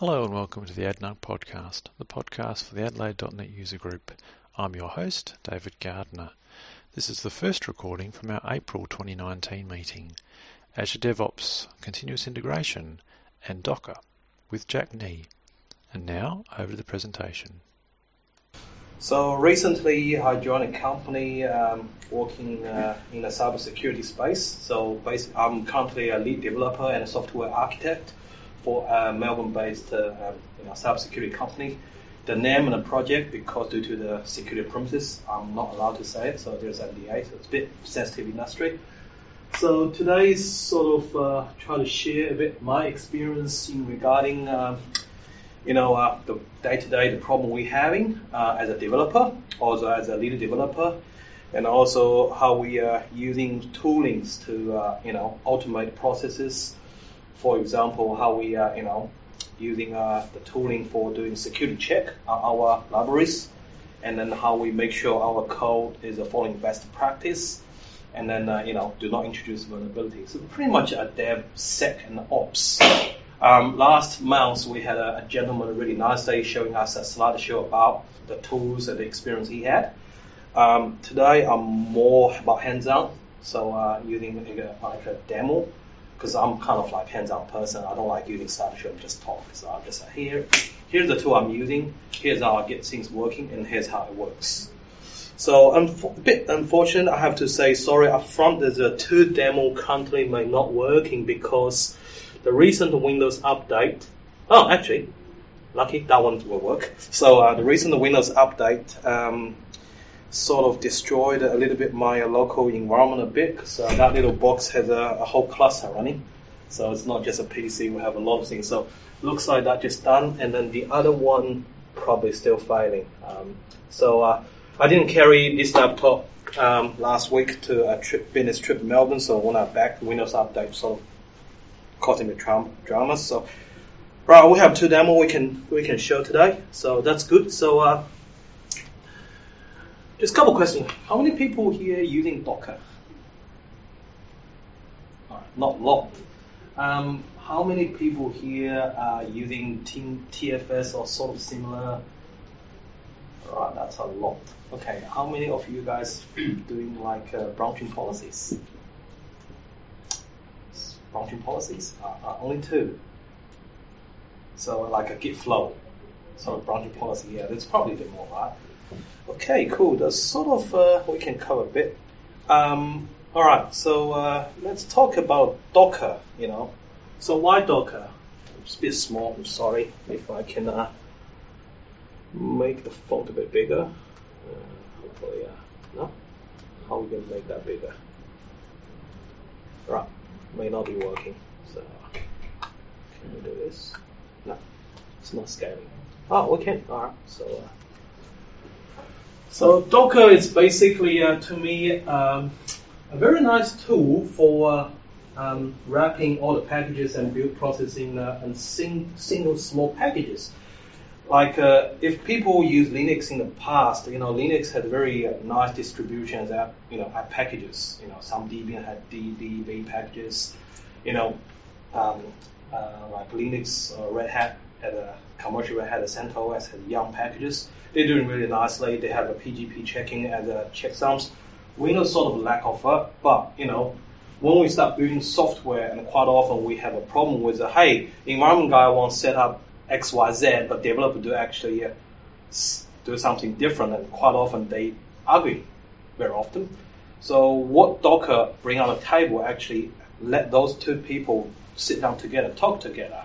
Hello and welcome to the AdNug podcast, the podcast for the Adelaide.net user group. I'm your host, David Gardner. This is the first recording from our April 2019 meeting, Azure DevOps, Continuous Integration, and Docker with Jack Nee. And now, over to the presentation. So recently, I joined a company um, working uh, in the cybersecurity space. So basically, I'm currently a lead developer and a software architect for a Melbourne-based uh, um, you know, cybersecurity company. The name of the project, because due to the security premises, I'm not allowed to say it, so there's NDA, so it's a bit sensitive industry. So today is sort of uh, try to share a bit my experience in regarding, um, you know, uh, the day-to-day the problem we're having uh, as a developer, also as a lead developer, and also how we are using toolings to, uh, you know, automate processes for example, how we are, you know, using uh, the tooling for doing security check on our libraries, and then how we make sure our code is following best practice, and then, uh, you know, do not introduce vulnerability. So pretty much a dev, sec, and ops. Um, last month, we had a, a gentleman really nice day showing us a slideshow about the tools and the experience he had. Um, today, I'm more about hands-on, so uh, using a, like a demo because I'm kind of like hands-on person. I don't like using and just talk. So I'm just like, here, here's the tool I'm using. Here's how I get things working, and here's how it works. So I'm a bit unfortunate. I have to say sorry up front. There's a two demo currently may not working because the recent Windows update. Oh, actually, lucky that one will work. So uh, the recent Windows update. Um, sort of destroyed a little bit my local environment a bit. So that little box has a, a, whole cluster running. So it's not just a PC, we have a lot of things. So looks like that just done. And then the other one probably still failing. Um, so uh, I didn't carry this laptop um, last week to a trip, business trip Melbourne. So when I back, Windows update sort of causing tra- drama. So right, we have two demo we can we can show today. So that's good. So uh, just a couple questions. How many people here using Docker? not a lot. Um, how many people here are using team TFS or sort of similar? Right, that's a lot. Okay, how many of you guys doing like uh, branching policies? Branching policies? Uh, uh, only two. So like a Git flow. So branching policy, yeah, that's probably a bit more, right? Okay, cool. That's sort of uh, we can cover a bit. Um, all right, so uh, let's talk about Docker. You know, so why Docker? It's a bit small. I'm sorry if I can uh, make the font a bit bigger. Uh, hopefully, uh, no. How we gonna make that bigger? Right, may not be working. So can we do this? No, it's not scaling. Oh, we can. All right, so. Uh, so Docker is basically, uh, to me, um, a very nice tool for um, wrapping all the packages and build processing uh, in sing- single small packages. Like uh, if people use Linux in the past, you know, Linux had very uh, nice distributions that you know had packages. You know, some Debian had DEB packages. You know, um, uh, like Linux Red Hat had a commercial Red Hat, CentOS had Yum packages. They're doing really nicely. They have a PGP checking as a checksums. Windows sort of lack of it, but you know, when we start building software, and quite often we have a problem with, uh, hey, environment guy wants to set up X, Y, Z, but developer do actually uh, do something different, and quite often they argue very often. So what Docker bring on the table actually let those two people sit down together, talk together.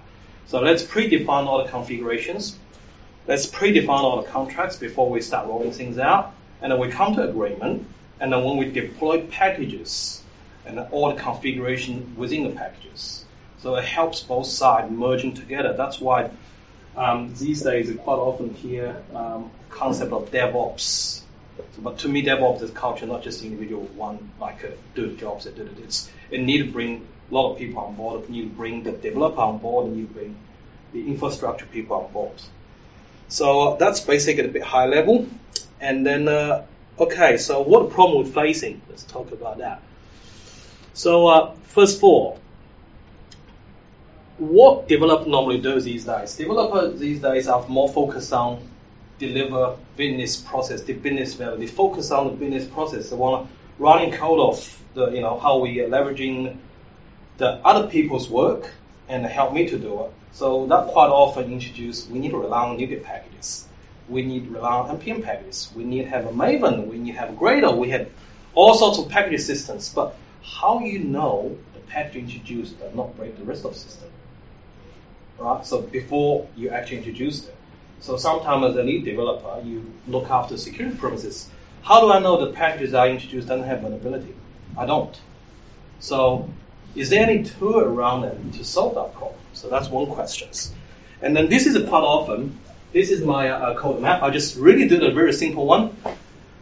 So let's predefine all the configurations let's predefine all the contracts before we start rolling things out, and then we come to agreement, and then when we deploy packages, and all the configuration within the packages. So it helps both sides merging together. That's why um, these days you quite often hear um, concept of DevOps. So, but to me, DevOps is culture, not just individual one like uh, do the jobs that did it. It's it need to bring lot of people on board. You bring the developer on board, and you bring the infrastructure people on board. So that's basically a bit high level. And then, uh, okay, so what problem we're facing? Let's talk about that. So uh, first of all, what developer normally do these days? Developers these days are more focused on deliver business process, the business value. They focus on the business process. They want running code of the, you know, how we are leveraging the other people's work and help me to do it. So that quite often introduce, we need to rely on NuGet packages. We need to rely on NPM packages. We need to have a Maven. We need to have Gradle. We have all sorts of package systems. But how you know the package introduced does not break the rest of the system? Right? So before you actually introduce it. So sometimes as a lead developer, you look after security premises. How do I know the packages I introduced doesn't have vulnerability? I don't. So is there any tool around it to solve that problem? So that's one question. And then this is a part of them. This is my uh, code map. I just really did a very simple one.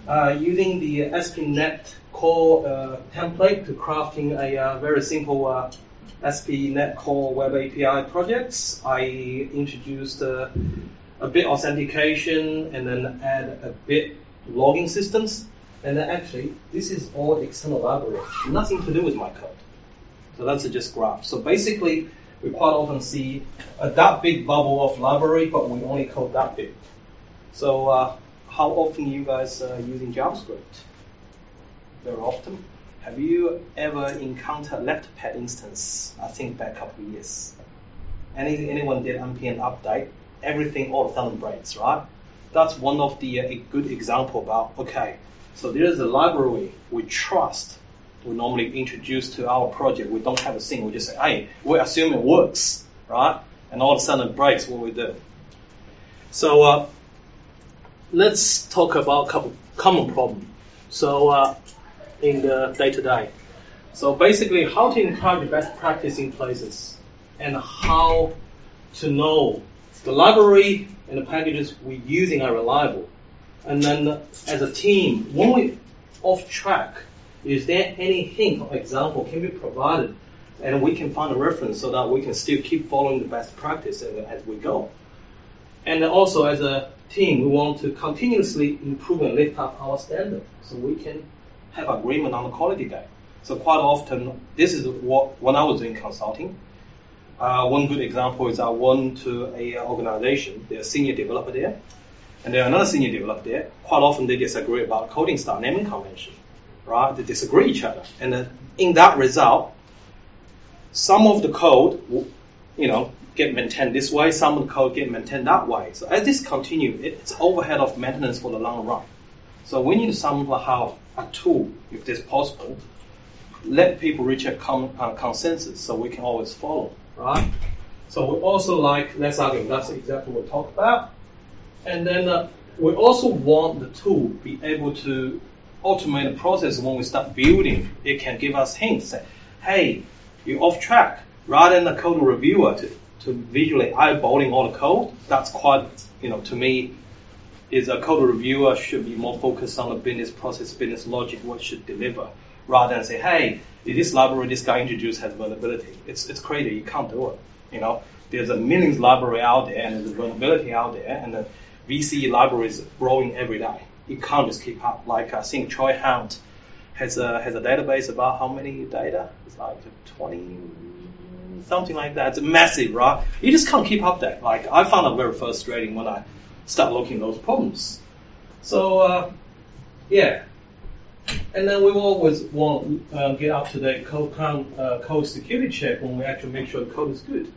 Uh, using the ASP.NET core uh, template to crafting a uh, very simple uh, ASP.NET core web API projects. I introduced uh, a bit authentication and then add a bit logging systems. And then actually, this is all external library, nothing to do with my code. So that's just graph. So basically, we quite often see a that big bubble of library, but we only code that big. So uh, how often you guys uh, using JavaScript? Very often. Have you ever encountered left pad instance? I think back a couple of years. Any, anyone did npm update? Everything all of a sudden breaks, right? That's one of the uh, a good example about okay. So there's a library we trust we normally introduce to our project. We don't have a thing. We just say, hey, we assume it works, right? And all of a sudden it breaks what we do. So uh, let's talk about a couple common problem. So uh, in the day to day. So basically, how to encourage best practice in places, and how to know the library and the packages we're using are reliable. And then as a team, when we off track, is there any hint or example can be provided and we can find a reference so that we can still keep following the best practice as we go. And also as a team, we want to continuously improve and lift up our standard so we can have agreement on the quality guide. So quite often, this is what when I was doing consulting. Uh, one good example is I went to a organization, there's a senior developer there, and there's another senior developer there. Quite often they disagree about coding style naming convention right? They disagree each other. And in that result, some of the code, you know, get maintained this way, some of the code get maintained that way. So as this continue, it's overhead of maintenance for the long run. So we need to somehow a tool, if this possible, let people reach a com- uh, consensus so we can always follow, right? So we also like less arguing. That's exactly what we talked about. And then uh, we also want the tool be able to automate the process when we start building. It can give us hints. Say, hey, you're off track. Rather than the code reviewer to, to visually eyeballing all the code, that's quite, you know, to me, is a code reviewer should be more focused on the business process, business logic, what should deliver, rather than say, hey, this library this guy introduced has vulnerability. It's, it's crazy. You can't do it. You know, there's a millions library out there and there's a vulnerability out there and the VC library is growing every day you can't just keep up. Like I think Troy Hunt has a has a database about how many data? It's like twenty something like that. It's massive, right? You just can't keep up that. Like I found it very frustrating when I start looking those problems. So uh, yeah. And then we always want to uh, get up to date code, uh, code security check when we actually make sure the code is good.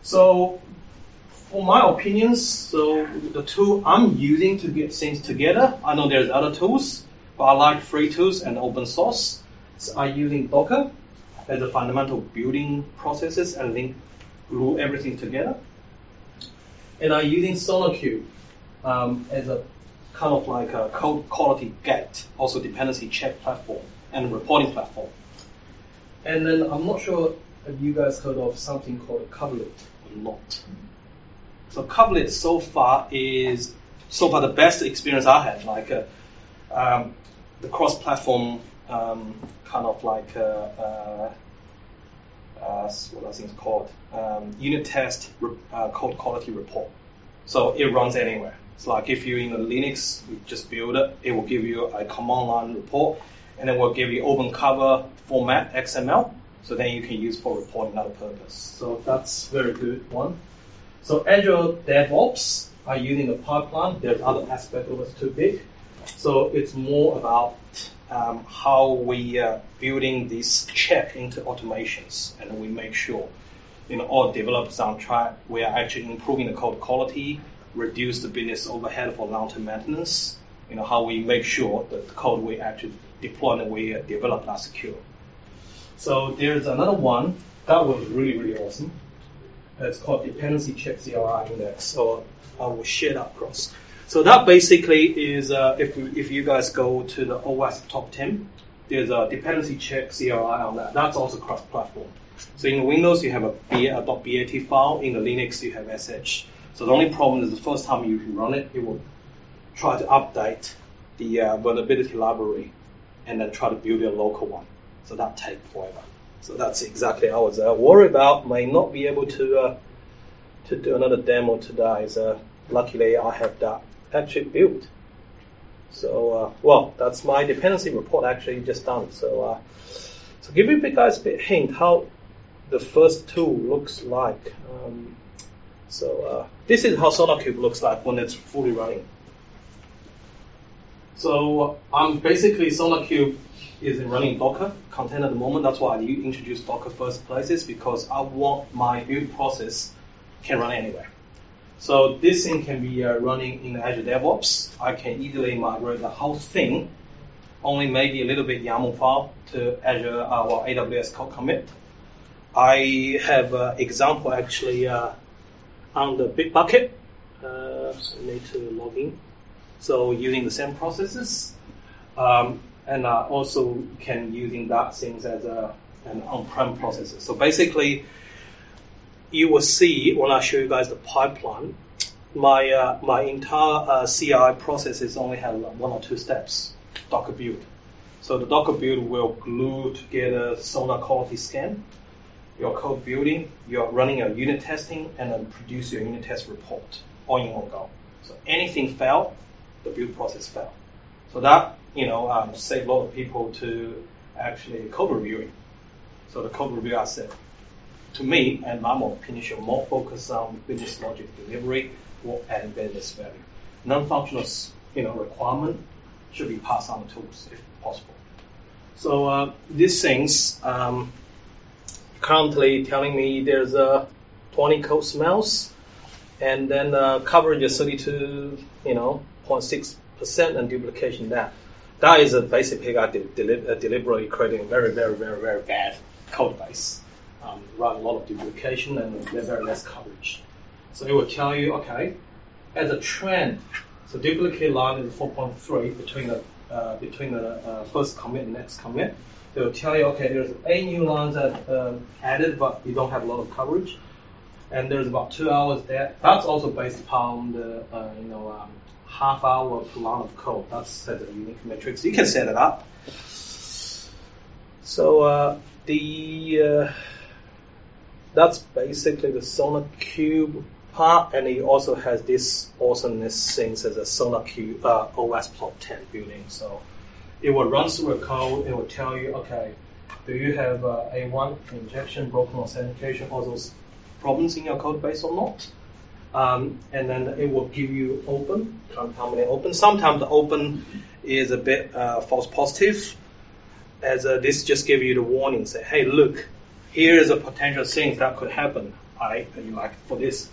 So for my opinions, so the tool I'm using to get things together, I know there's other tools, but I like free tools and open source. So I'm using Docker as a fundamental building processes and link glue everything together. And I'm using SonarQube um, as a kind of like a code quality gate, also dependency check platform and reporting platform. And then I'm not sure if you guys heard of something called Coverlet or not. So Coverlet so far is so far the best experience I had. Like uh, um, the cross-platform um, kind of like uh, uh, uh what I think called um, unit test uh, code quality report. So it runs anywhere. It's like if you're in a Linux, you just build it. It will give you a command line report, and it will give you open cover format XML, So then you can use for reporting other purpose. So that's very good one. So Azure DevOps are using the pipeline. There's other aspect of it's too big. So it's more about um, how we are building this check into automations and we make sure you know all developers on track. We are actually improving the code quality, reduce the business overhead for long-term maintenance. You know how we make sure that the code we actually deploy and we develop are secure. So there's another one that was really really awesome. It's called dependency check CLI index. So I will share that across. So that basically is uh, if if you guys go to the OS top 10, there's a dependency check CLI on that. That's also cross-platform. So in Windows you have a, B, a .bat file. In the Linux you have sh. So the only problem is the first time you run it, it will try to update the uh, vulnerability library and then try to build a local one. So that takes forever. So that's exactly how I was uh, worried about. May not be able to uh, to do another demo today. So luckily I have that actually built. So uh, well, that's my dependency report actually just done. So uh, so give you guys a bit hint how the first tool looks like. Um, so uh, this is how SonarQube looks like when it's fully running. So I'm basically SonarQube is running Docker container at the moment. That's why I introduced Docker first places because I want my build process can run anywhere. So this thing can be uh, running in Azure DevOps. I can easily migrate the whole thing, only maybe a little bit YAML file to Azure uh, or AWS code commit. I have an example actually uh, on the Bitbucket. Uh, so I need to log in. So using the same processes. Um, and uh, also can using that things as a, an on-prem processor. So basically, you will see when I show you guys the pipeline, my uh, my entire uh, CI processes only have one or two steps. Docker build. So the Docker build will glue together Sonar quality scan, your code building, you're running your unit testing, and then produce your unit test report all in one go. So anything fail, the build process fail. So that you know, um, save a lot of people to actually code reviewing. So the code review said, to me, and my opinion, should more focus on business logic delivery adding business value. Non-functional, you know, requirement should be passed on to tools if possible. So uh, these things um, currently telling me there's a 20 code smells, and then uh, coverage is 32, you know, 0.6 percent, and duplication that that is a basically I de- de- deliberately creating a very, very, very, very bad code base. Um, run a lot of duplication and very less coverage. So it will tell you, okay, as a trend, so duplicate line is 4.3 between the uh, between the uh, first commit and next commit. It will tell you, okay, there's eight new lines that um, added, but you don't have a lot of coverage, and there's about two hours there. That's also based upon the uh, you know um, half hour of code. That's a unique metrics. You can set it up. So uh, the uh, that's basically the Sonar Cube part, and it also has this awesomeness things as a SonarQube uh, OWASP Top 10 building. So it will run through a code. It will tell you, okay, do you have uh, A1 injection, broken authentication, all those problems in your code base or not? Um, and then it will give you open, many open. Sometimes the open is a bit uh, false positive, as uh, this just give you the warning, say, hey, look, here is a potential thing that could happen. I you like for this.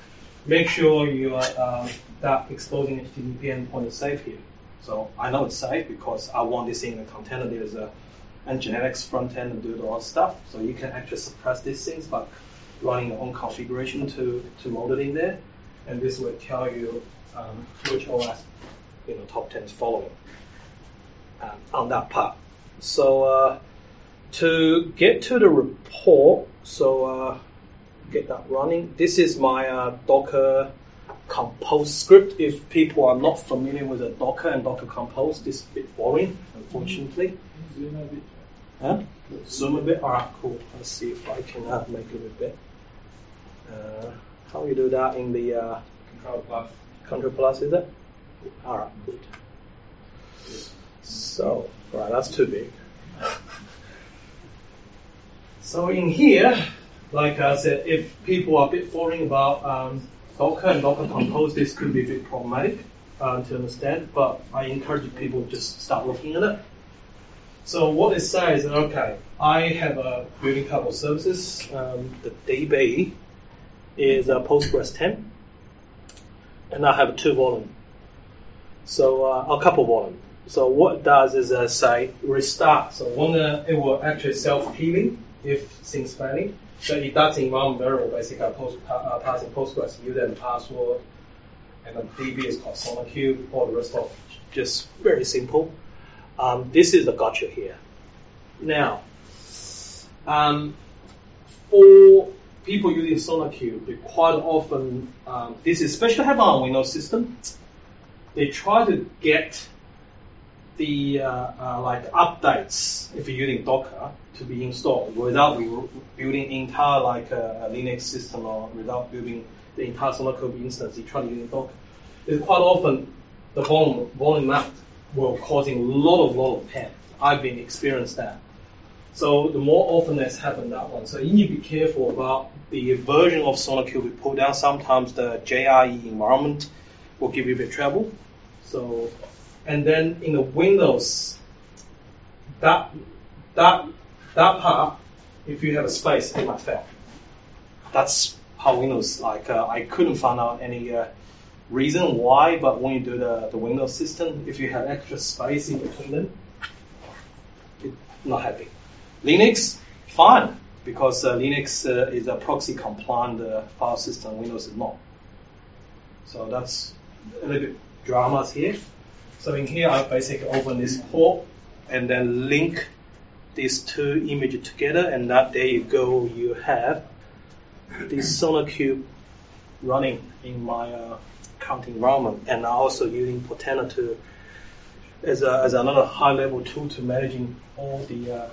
Make sure you are uh, that exposing HTTP endpoint is safe here. So I know it's safe because I want this in the container. There's a Nginx front end and do all stuff. So you can actually suppress these things by running your own configuration to, to load it in there and this will tell you um, which OS you know top 10 is following um, on that part. So uh, to get to the report, so uh, get that running. This is my uh, Docker Compose script. If people are not familiar with the Docker and Docker Compose, this is a bit boring, unfortunately. Zoom a bit. Huh? Zoom a bit. Alright, cool. Let's see if I can uh, make it a bit. How you do that in the uh, Control Plus? Control Plus, is it? All right, good. So, right, that's too big. So in here, like I said, if people are a bit worrying about um, Docker and Docker Compose, this could be a bit problematic uh, to understand, but I encourage people just start looking at it. So what it says, okay, I have a building couple services. Um, the DB is a Postgres 10, and I have two volume. So uh, a couple volume. So what it does is uh, say restart. So when uh, it will actually self-healing if things failing. So it does environment variable basically post, uh, passing Postgres user and password, and the DB is called SonarQube. All the rest of just very simple. Um, this is the gotcha here. Now, um, for people using SonarQube, quite often, um, this is especially happen on Windows system, they try to get the uh, uh, like updates if you're using Docker to be installed without building entire like a, a, Linux system or without building the entire SonarQube instance. You try to use Docker. It's quite often the volume volume will causing a lot of lot of pain. I've been experienced that. So the more often that's happened that one. So you need to be careful about the version of SonarQube we put down. Sometimes the JRE environment will give you a bit trouble. So and then in the Windows, that that that part, if you have a space, it might fail. That's how Windows like. Uh, I couldn't find out any uh, reason why, but when you do the, the Windows system, if you have extra space in between them, it's not happy. Linux, fine, because uh, Linux uh, is a POSIX compliant uh, file system, Windows is not. So that's a little bit dramas here. So in here, I basically open this port and then link these two images together, and that there you go, you have this SonarQube running in my uh, account environment, and I'm also using Portainer to as, a, as another high-level tool to managing all the uh,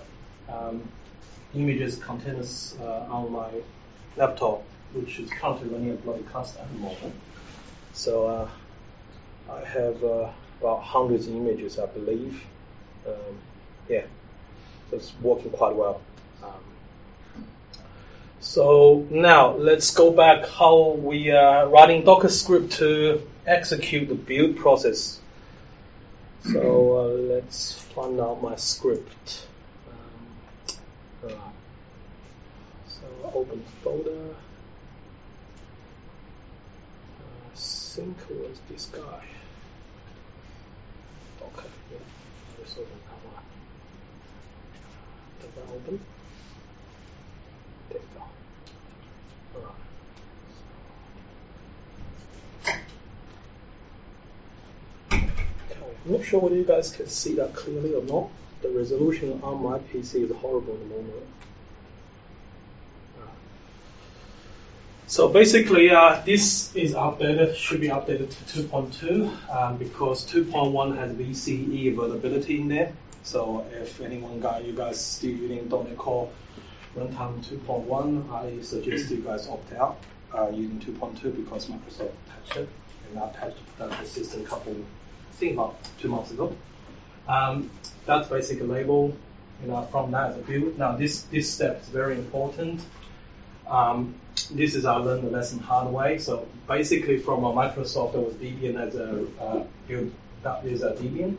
um, images containers uh, on my laptop, which is currently running a bloody cluster at the moment. So uh, I have uh, about hundreds of images, I believe. Um, yeah, so it's working quite well. Um, so now let's go back how we are writing Docker script to execute the build process. So uh, let's find out my script. Um, so open folder. Uh, sync was this guy. Okay, yeah, let's open that one. Does that open? There you go. Alright. I'm not sure whether you guys can see that clearly or not. The resolution on my PC is horrible at the moment. So basically, uh, this is updated, should be updated to 2.2 um, because 2.1 has VCE availability in there. So if anyone got you guys still using .NET Core runtime 2.1, I suggest you guys opt out uh, using 2.2 because Microsoft patched it and that patched production system a couple think about two months ago. Um, that's basically label, you know, from that as a build. Now this, this step is very important. Um, this is I learned the lesson hard way. So basically from a Microsoft, there was Debian as a uh, build, that is a Debian.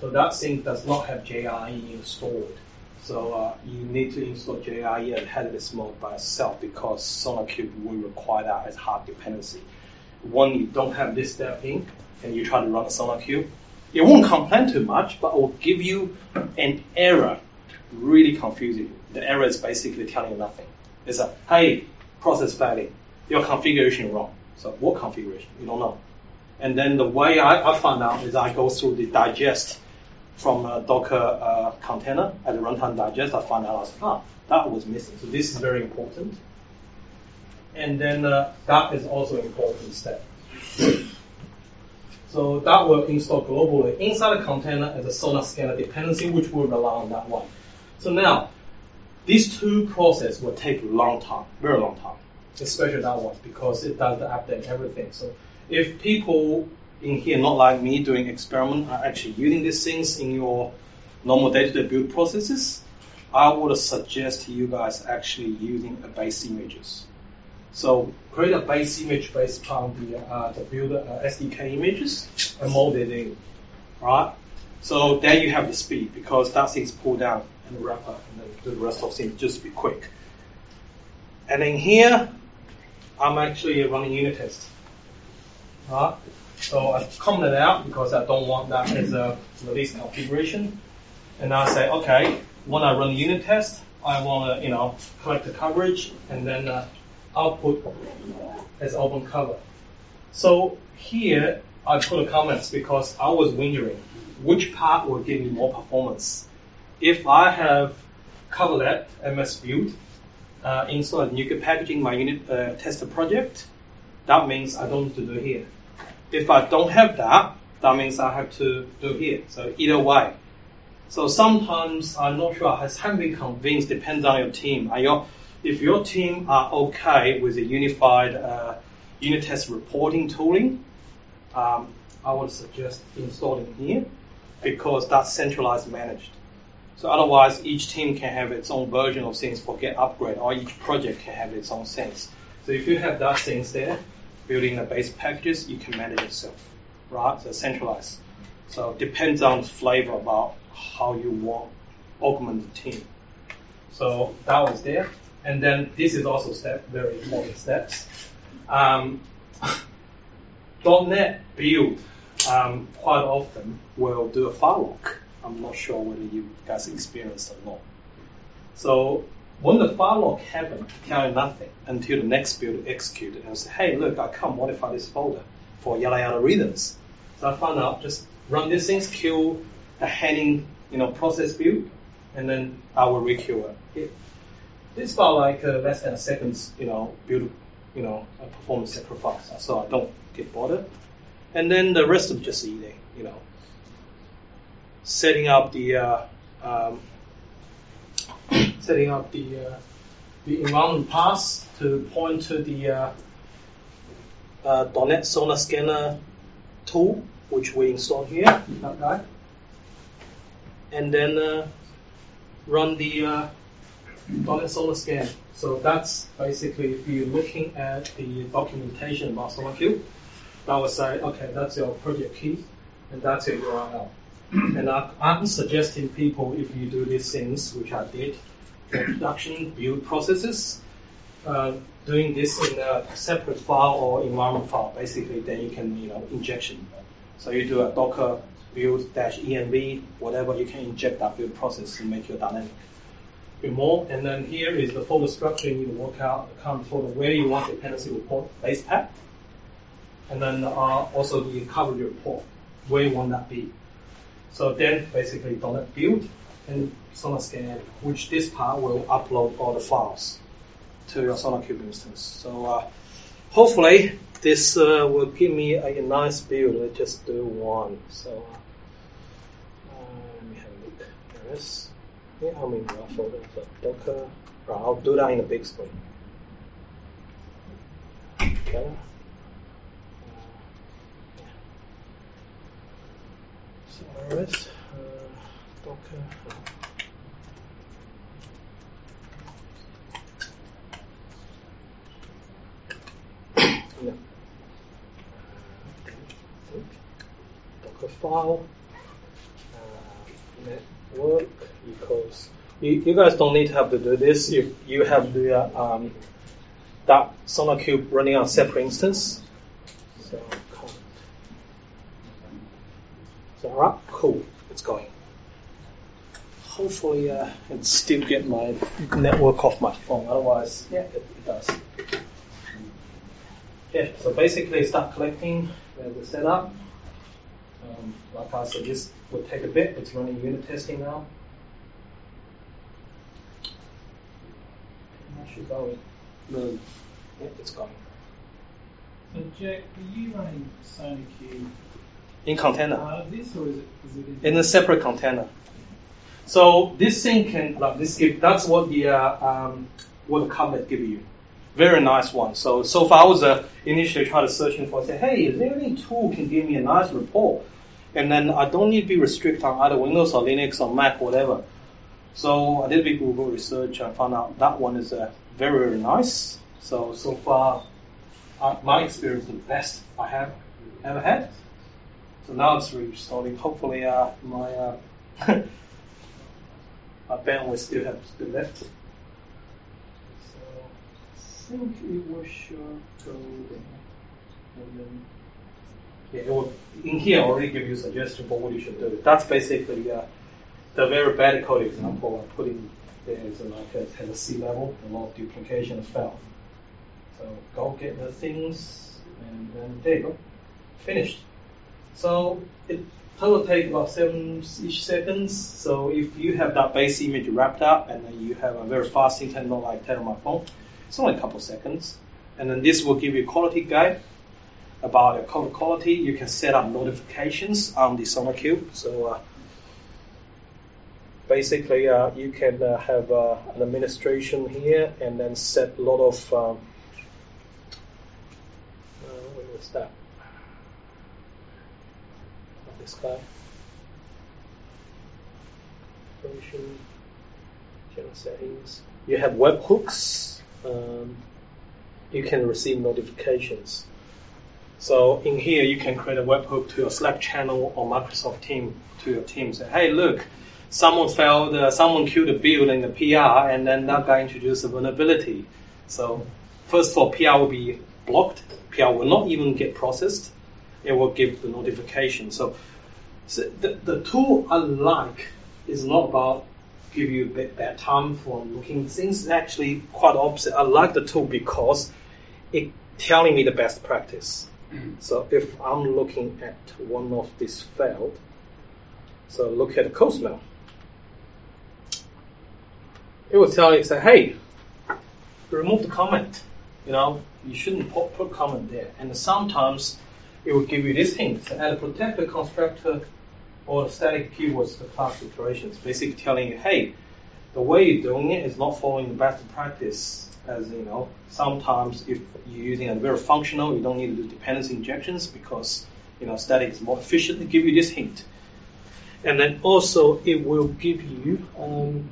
So that thing does not have JRE installed. So uh, you need to install JRE and headless mode by itself because SonarQube will require that as hard dependency. When you don't have this step in, and you try to run SonarQube, it won't complain too much, but it will give you an error, really confusing. The error is basically telling you nothing. It's a, hey, process failing, your configuration wrong. So what configuration? You don't know. And then the way I, I found out is I go through the digest from a Docker uh, container at the runtime digest. I found out ah, that was missing. So this is very important. And then uh, that is also an important step. So that will install globally inside the container as a Sonar scanner dependency, which will rely on that one. So now, these two processes will take a long time, very long time, especially that one, because it does the update everything. So if people in here, not like me doing experiment, are actually using these things in your normal day-to-day build processes, I would suggest you guys actually using a base images. So create a base image based on the uh, the builder uh, SDK images and mold it in, right? So there you have the speed because that thing's pulled down and wrap up, and the rest of things just be quick. And then here, I'm actually running unit test, right? So I commented out because I don't want that as a release configuration. And I say, okay, when I run unit test, I want to, you know, collect the coverage and then uh, output as open cover. So here I put a comments because I was wondering which part will give me more performance. If I have coverlet MS build uh, installed NuGet packaging my unit uh, project, that means I don't need to do here. If I don't have that, that means I have to do here. So either way. So sometimes I'm not sure. I haven't been convinced. Depends on your team. Are your, if your team are okay with a unified uh, unit test reporting tooling, um, I would suggest installing here because that's centralized managed. So otherwise, each team can have its own version of things for get upgrade, or each project can have its own things. So if you have that things there, building the base packages, you can manage yourself, right? So centralized. So it depends on the flavor about how you want augment the team. So that was there. And then this is also step, very important steps. Um, .NET build um, quite often will do a file lock. I'm not sure whether you guys experienced or not. So when the happens, tell you nothing until the next build executed and say, hey, look, I can't modify this folder for yada yada reasons. So I found out just run these things, kill the heading, you know, process build, and then I will requeue it. It's about like uh, less than a second, you know, build, you know, a performance sacrifice. So I don't get bothered. And then the rest of just eating, you know, setting up the uh, um, setting up the uh, the environment path to point to the uh, uh, .NET Sonar Scanner tool, which we installed here, that guy, and then uh, run the uh, .NET Sonar Scan. So that's basically if you're looking at the documentation about SonarQube, that will say, okay, that's your project key, and that's your URL. and I'm suggesting people if you do these things, which I did, production build processes, uh, doing this in a separate file or environment file, basically, then you can, you know, injection. So you do a Docker build dash env, whatever, you can inject that build process to make your dynamic more. And then here is the folder structure. You need to work out the current folder where you want the dependency report base pack. And then uh, also the coverage report, where you want that be. So then basically .NET build and SonarScan, which this part will upload all the files to your SonarQube instance. So uh, hopefully this uh, will give me a, nice build. Let's just do one. So uh, let me have a look. There is. Yeah, I'm in raw folder. So Docker. I'll do that in the big screen. Okay. Is uh, Docker. yeah. Docker file, uh, network equals. You, you guys don't need to have to do this. You you have the uh, um, that SonarQube running on separate instance. So, alright, cool. It's going. Hopefully, uh, it still get my network off my phone. Otherwise, yeah, it, it does. Yeah, so basically start collecting the setup. Um, like I said, this will take a bit. It's running unit testing now. Should go in. Yeah, it's going. So Jack, are you running SonarQube In container. in a separate container. So this thing can, like this give, that's what the, uh, um, what the give you. Very nice one. So, so far I was uh, initially trying to searching for, say, hey, is there any tool can give me a nice report? And then I don't need to be restricted on either Windows or Linux or Mac, whatever. So I did a bit Google research and found out that one is uh, very, very nice. So, so far, uh, my experience, is the best I have ever had. So now it's restarting. Hopefully, uh, my uh, my bandwidth still has still left. So I think it will show go there. Yeah, it will, in here I already give you a suggestion for what you should do. That's basically uh, the very bad code example I put in there is like it has a C level, a lot of duplication failed. So go get the things and then there you go. Finished. So it total take about seven each seconds. So if you have that base image wrapped up and then you have a very fast internet, not like that on my phone, it's only a couple seconds. And then this will give you a quality guide about the code quality. You can set up notifications on the SonarQube. So uh, basically, uh, you can uh, have uh, an administration here and then set a lot of. Um, uh, that? Guy. Version, general settings. You have webhooks. Um, you can receive notifications. So in here, you can create a webhook to your Slack channel or Microsoft team to your team. Say, hey, look, someone failed, uh, someone killed a build in the PR, and then that guy introduced a vulnerability. So first of all, PR will be blocked. PR will not even get processed. It will give the notification. So, so the, the tool I like is not about give you a bit bad time for looking things. It's actually quite opposite. I like the tool because it telling me the best practice. Mm-hmm. So if I'm looking at one of these failed, so look at smell. It will tell you, say, hey, remove the comment. You know, you shouldn't put, put comment there. And sometimes it will give you this hint. So add a protector constructor or static keywords to class declarations, basically telling you, hey, the way you're doing it is not following the best practice as you know, sometimes if you're using a very functional, you don't need to do dependency injections because you know static is more efficient to give you this hint. And then also it will give you, um,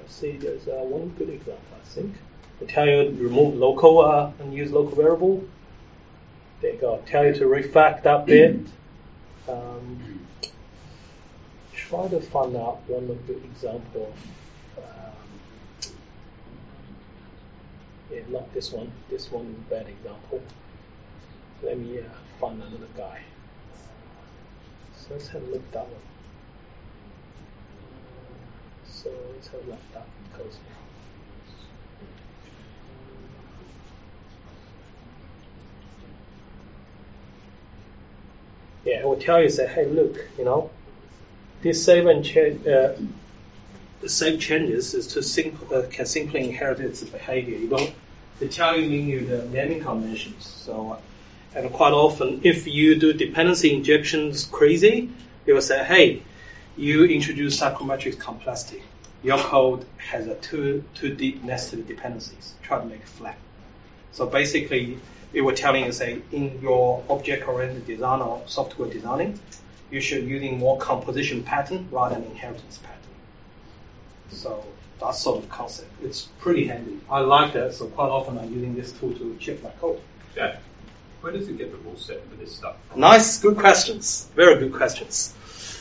let's see, there's uh, one good example I think. It tell you to remove local uh, and use local variable. There you go. Tell you to refact that bit. Um, try to find out one good example yeah, not this one. This one is bad example. Let me uh, find another guy. So let's have a look at that one. So let's have a look at that. Yeah, it will tell you, say, hey, look, you know, this save and uh, the save changes is to uh, can simply inherit its behavior. You don't they tell you the naming conventions. So, and quite often, if you do dependency injections crazy, it will say, hey, you introduce cyclomatic complexity. Your code has a too too deep nested dependencies. Try to make it flat. So basically, it will telling you say in your object-oriented design or software designing, you should using more composition pattern rather than inheritance pattern. So that sort of concept. It's pretty handy. I like that, so quite often I'm using this tool to check my code. Yeah. Where does it get the rule set for this stuff from? Nice, good questions. Very good questions.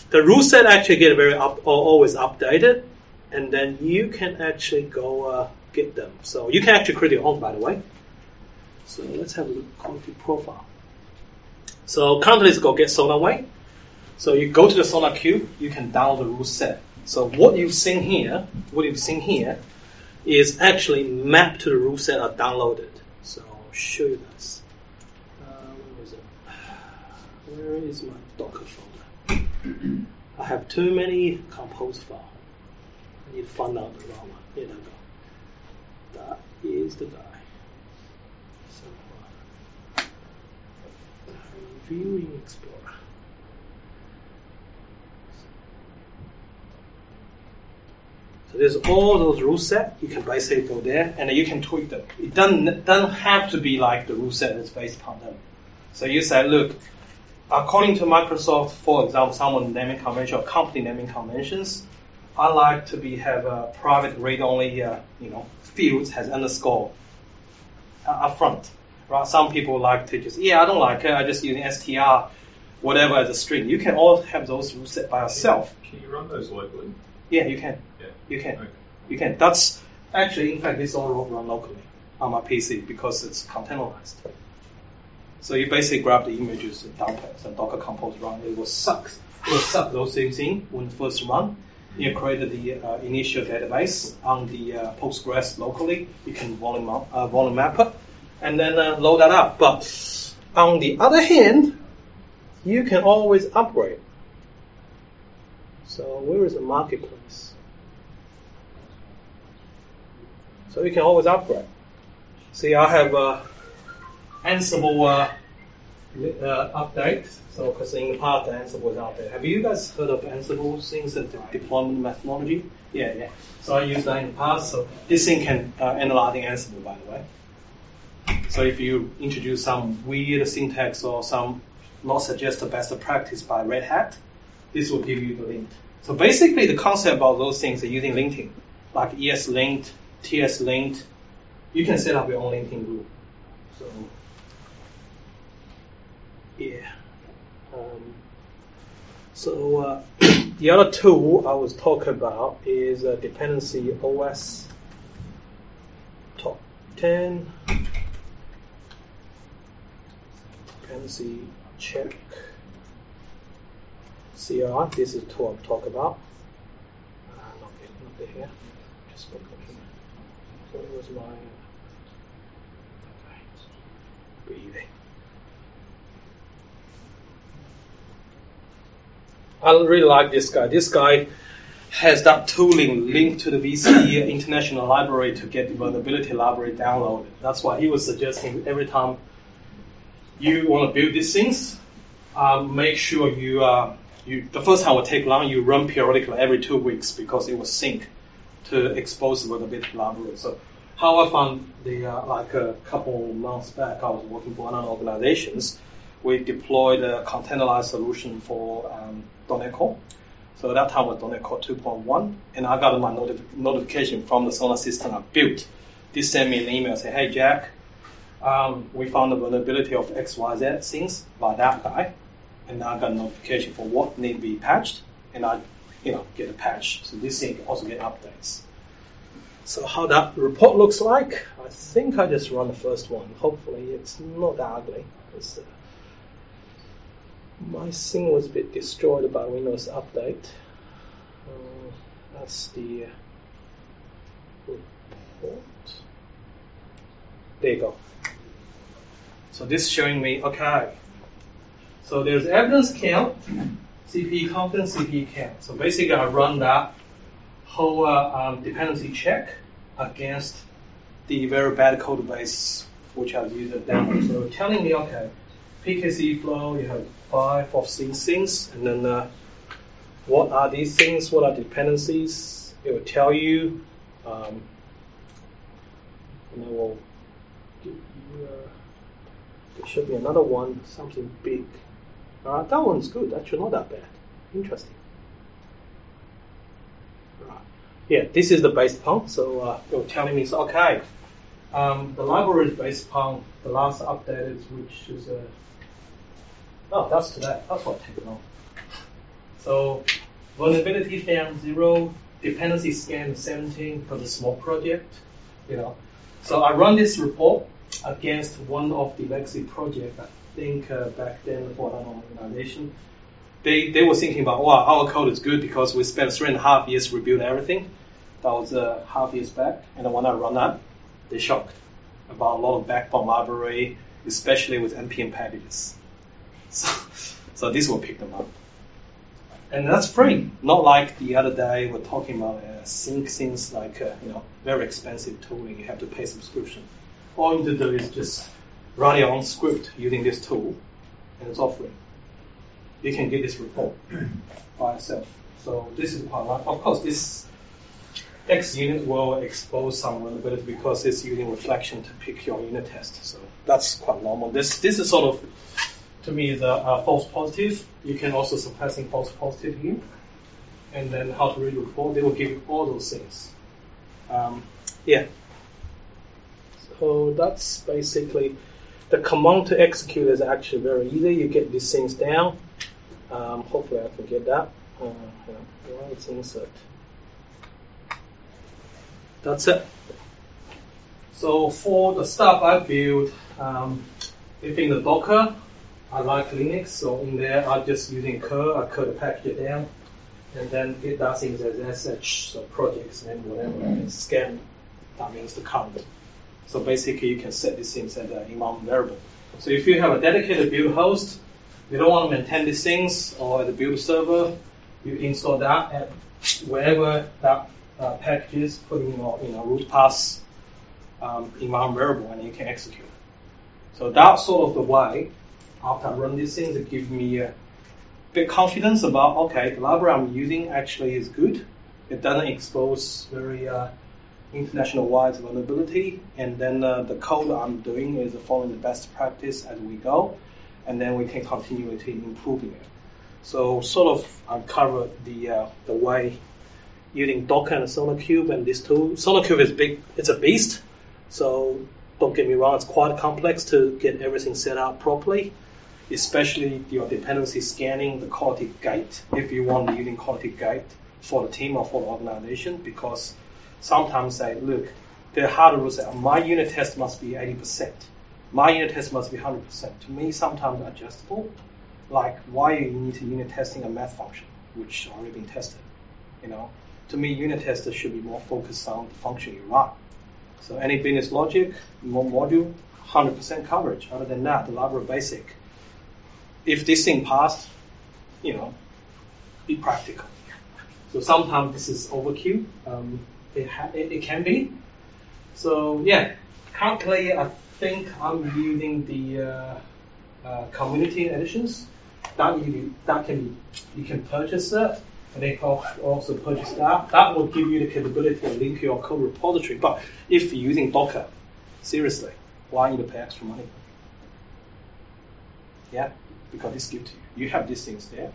The rule set actually get very up, always updated, and then you can actually go uh, get them. So you can actually create your own, by the way. So let's have a look at config profile. So currently it's go get SonarWay. So you go to the SonarQube, you can download the rule set. So what you've seen here, what you've seen here, is actually mapped to the rule set I downloaded. So I'll show you this. Uh, where is it? Where is my Docker folder? I have too many compose files. I need to find out the wrong one. Here we go. That is the guy. So, uh, reviewing Explorer. So there's all those rule set. You can basically go there and you can tweak them. It doesn't, doesn't have to be like the rule set that's based upon them. So you say, look, according to Microsoft, for example, someone naming convention or company naming conventions, I like to be have a private read-only, uh, you know, fields has underscore uh, up front. Right? Some people like to just, yeah, I don't like it. I just use str, whatever as a string. You can all have those rules set by yourself. Can you run those locally? Yeah, you can. You can. Okay. You can. That's actually, in fact, this all run locally on my PC because it's containerized. So you basically grab the images and dump it, and Docker Compose run. It will suck. It will suck those things in when first run. You create the uh, initial database on the uh, Postgres locally. You can volume map, uh, volume map it, and then uh, load that up. But on the other hand, you can always upgrade. So where is the marketplace? So you can always upgrade. See, I have a Ansible uh, uh, update. So, because in the past, Ansible was. Have you guys heard of Ansible things and the deployment methodology? Yeah, yeah. So I used that in the past. So this thing can uh, analyze in Ansible, by the way. So if you introduce some weird syntax or some not suggested best practice by Red Hat, this will give you the link. So basically, the concept of those things are using linting, like ESLint, TSLint. You can set up your own linting group. So yeah. Um, so uh, the other tool I was talking about is uh, dependency OWASP Top 10 dependency check CR. This is the tool I'm talking about. Uh, not, not here. Just. So it was my okay. breathing. I really like this guy. This guy has that tooling linked to the VC International Library to get the vulnerability library downloaded. That's why he was suggesting every time you want to build these things, um, make sure you, uh, you, the first time will take long, you run periodically every two weeks because it will sync to expose the vulnerability library. So how I found the, uh, like a couple months back, I was working for another organizations. We deployed a containerized solution for um, Core. So that time was Core 2.1, and I got my notif- notification from the Sonar system I built. They sent me an email say, "Hey Jack, um, we found the vulnerability of XYZ things by that guy, and I got a notification for what need to be patched, and I, you know, get a patch. So this thing also get updates. So how that report looks like, I think I just run the first one. Hopefully it's not that ugly. Uh, my thing was a bit destroyed by Windows Update. Uh, that's the report. There you go. So this is showing me, okay. So there's evidence count, CPE confidence, CPE count. So basically I run that whole uh, um, dependency check against the very bad code base which I've used it down. So telling me, okay, PKC flow, you have five of these things, and then uh, what are these things? What are dependencies? It will tell you, um, and it will give you, uh, there should be another one, something big. Uh, that one's good, actually not that bad. Interesting. Right. Yeah, this is the base pump, so uh, it will tell me, so, okay, um, the library is based upon the last updated, which is a. Oh, that's today. That's what take long. So, vulnerability found zero, dependency scan 17 for the small project. You know, so I run this report against one of the legacy project. I think uh, back then for an organization, they they were thinking about, wow, our code is good because we spent three and a half years rebuilding everything. That was uh, half years back, and when I run that, they're shocked about a lot of backbone library, especially with npm packages. So, so this will pick them up. And that's free, not like the other day we're talking about uh, sync things like uh, you know very expensive tooling. You have to pay subscription. All you do is just run your own script using this tool, and all. You can get this report by yourself. So this is quite like, of course this X unit will expose some vulnerability because it's using reflection to pick your unit test. So that's quite normal. This this is sort of to me the uh, false positive. You can also suppress suppressing false positive here. and then how to read the report. They will give you all those things. Um, yeah. So that's basically the command to execute is actually very easy. You get these things down. Um, hopefully I can get that. Uh, yeah, it's insert. That's it. So for the stuff I build, um, if in the Docker, I like Linux, so in there I'm just using curl, I curl the package down, and then it does things as sh, so projects and whatever, and scan, that means the count. So basically you can set these things as an environment variable. So if you have a dedicated build host, you don't want to maintain these things, or the build server, you install that at wherever that uh, package is, put in your you know, root path um, environment variable, and you can execute. So that's sort of the way, after I run these things, it gives me a bit confidence about, okay, the library I'm using actually is good. It doesn't expose very uh, international wide vulnerability, and then uh, the code I'm doing is following the best practice as we go, and then we can continue to improving it. So sort of I've covered the uh, the way using Docker and SonarQube and this tool. SonarQube is big, it's a beast, so don't get me wrong, it's quite complex to get everything set up properly, especially your dependency scanning, the quality gate, if you want using quality gate for the team or for the organization, because sometimes say, look, the hard rules say my unit test must be 80%. My unit test must be 100%. To me, sometimes adjustable. Like why you need to unit testing a math function, which already been tested. You know, to me, unit tester should be more focused on the function you run. So any business logic, more module, 100% coverage. Other than that, the library basic. If this thing passed, you know, be practical. So sometimes this is overkill. Um, it, ha- it, it can be. So yeah, currently I think I'm using the uh, uh, community editions. That you that can you can purchase it, and they can also purchase that. That will give you the capability to link your code repository. But if you're using Docker, seriously, why need to pay extra money? Yeah, because it's good to you. You have these things there.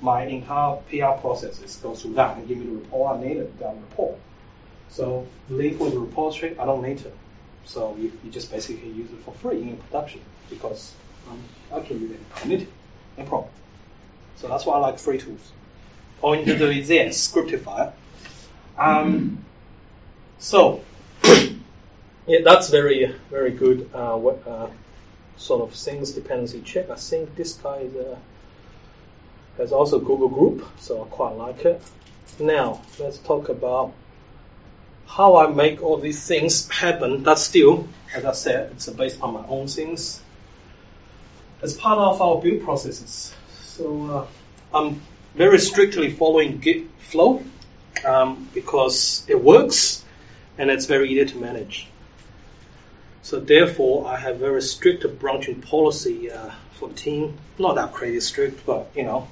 My entire PR processes go through that and give me the report I need that report. So link with the repository, I don't need to. So you, you just basically use it for free in production because um, I can use it in community, no problem. So that's why I like free tools. Need to do is this, scriptify. Um, so yeah, that's very very good uh, uh, sort of things dependency check. I think this guy is, uh, has also Google Group, so I quite like it. Now let's talk about how I make all these things happen, that's still, as I said, it's based on my own things. As part of our build processes. So uh, I'm very strictly following Git flow um, because it works and it's very easy to manage. So therefore, I have very strict branching policy uh, for the team. Not that crazy strict, but you know,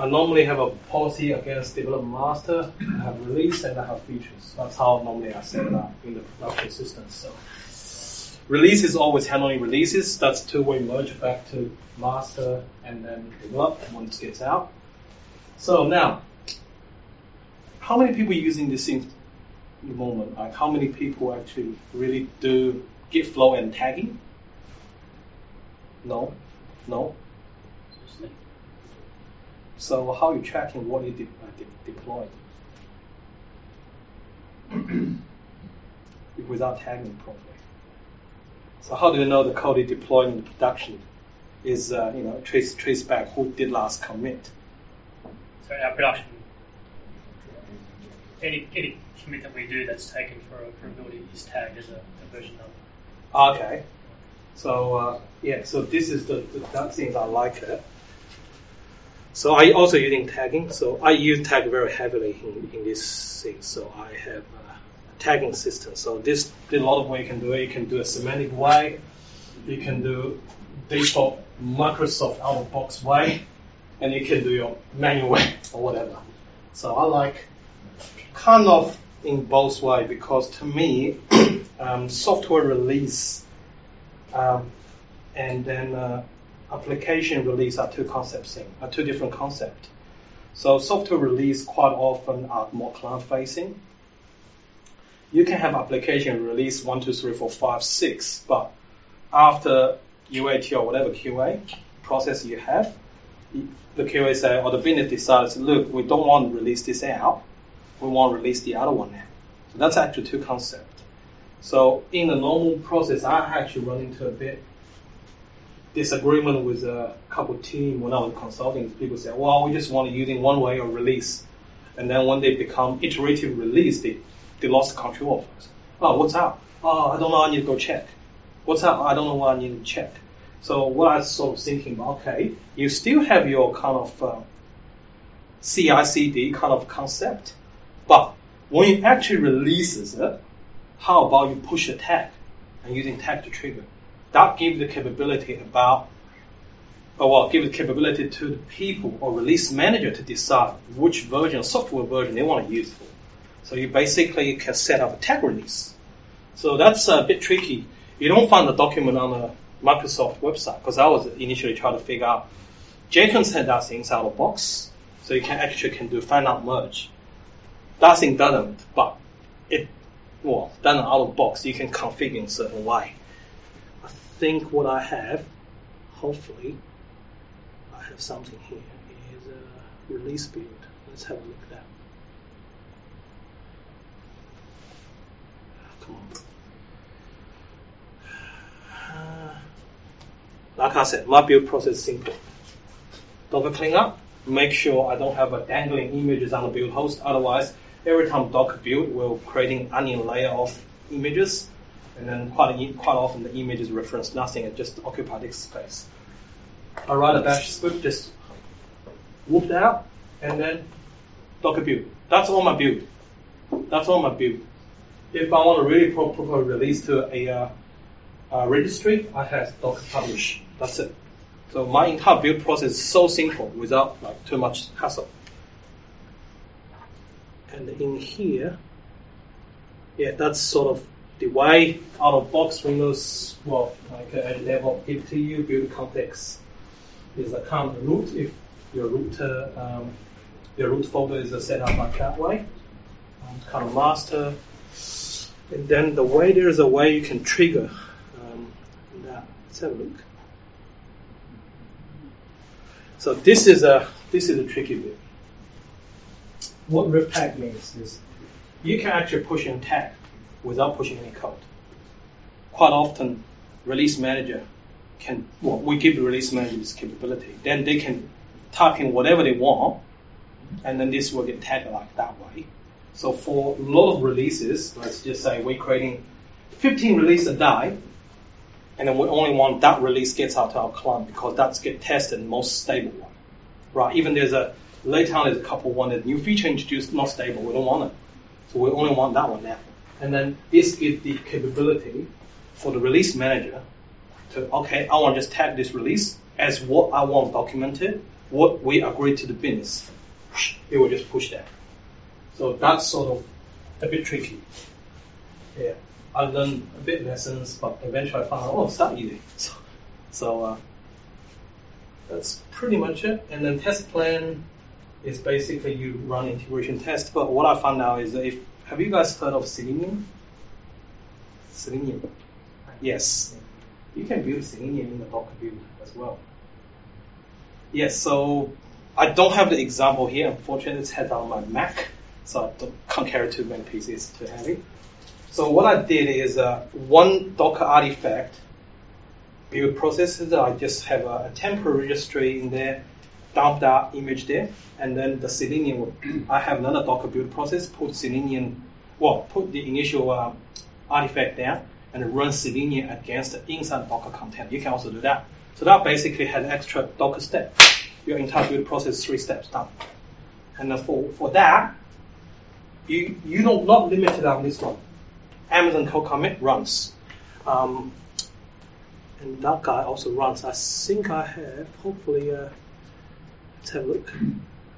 I normally have a policy against development master, I have release, and I have features. That's how normally I set it up in the production system. So release is always handling releases. That's two-way merge back to master and then develop once it gets out. So now, how many people are using this in the moment? Like how many people actually really do Git flow and tagging? No, no. So how are you tracking what you de- uh, de- deployed without tagging properly? So how do you know the code you deployed in production is uh, you know trace trace back who did last commit? So our production, any any commit that we do that's taken for a, for a is tagged as a, a version number. Okay. So uh, yeah, so this is the, the that things I like it. So I also using tagging. So I use tag very heavily in, in this thing. So I have a tagging system. So this a lot of way you can do it. You can do a semantic way. You can do default Microsoft out of box way, and you can do your manual way or whatever. So I like kind of in both way because to me, um, software release um, and then uh, application release are two concepts are two different concepts. So software release quite often are more client facing. You can have application release one, two, three, four, five, six, but after UAT or whatever QA process you have, the QA say or the business decides, look, we don't want to release this out, we want to release the other one now. So that's actually two concepts. So in the normal process, I actually run into a bit disagreement with a couple team when I was consulting. People say, well, we just want to using one way of release. And then when they become iterative release, they, they lost control of. Oh, what's up? Oh, I don't know. I need to go check. What's up? I don't know I need to check. So what I was sort of thinking, okay, you still have your kind of uh, CI/CD kind of concept, but when you actually releases it, how about you push a tag and using tag to trigger? That gives the capability about, or well, give the capability to the people or release manager to decide which version, software version they want to use for. So you basically can set up a tag release. So that's a bit tricky. You don't find the document on the Microsoft website because I was initially trying to figure out. Jenkins had that thing out of box, so you can actually can do find out merge. That thing doesn't, but it well done out of box. You can configure in certain way think what I have, hopefully, I have something here, is a release build. Let's have a look at that. Come on. Uh, like I said, my build process is simple. Docker cleanup, make sure I don't have a dangling images on the build host. Otherwise, every time Docker build, we're creating onion layer of images and then quite, quite often the images reference nothing, it just occupy disk space. I write a bash script, just whoop out, and then Docker build. That's all my build. That's all my build. If I want to really properly release to a, uh, a registry, I have Docker publish. That's it. So my entire build process is so simple without like too much hassle. And in here, yeah, that's sort of the way out of box Windows, well, like at level give to you, build context is a common root if your root, um, your root folder is set up like that way. Um, kind of master. And then the way there's a way you can trigger um, that. Let's have a look. So this is a this is a tricky bit. What repack means is you can actually push in tag without pushing any code. Quite often, release manager can, well, we give release manager this capability. Then they can type in whatever they want, and then this will get tagged like that way. So for a lot of releases, let's just say we're creating 15 releases a day, and then we only want that release gets out to our client because that's get tested most stable one, right? Even there's a later on there's a couple one that new feature introduced not stable, we don't want it, so we only want that one now. And then this gives the capability for the release manager to, okay, I want to just tag this release as what I want documented, what we agreed to the business. It will just push that. So that's sort of a bit tricky. Yeah. I learned a bit lessons, but eventually I found out, oh, it's that easy. So, so uh, that's pretty much it. And then test plan is basically you run integration test. But what I found out is that if have you guys heard of Selenium? Selenium. Yes. You can build Selenium in the Docker build as well. Yes, so I don't have the example here. Unfortunately, it's had on my Mac, so I can't carry too many pieces too heavy. So what I did is uh, one Docker artifact build processes. I just have a, a temporary registry in there dump that image there, and then the Selenium, I have another Docker build process, put Selenium, well, put the initial uh, artifact there, and run Selenium against the inside Docker container. You can also do that. So that basically has extra Docker step. Your entire build process three steps done. And for, for that, you, you don't not limited on this one. Amazon code commit runs. Um, and that guy also runs. I think I have, hopefully, uh, Let's have a look.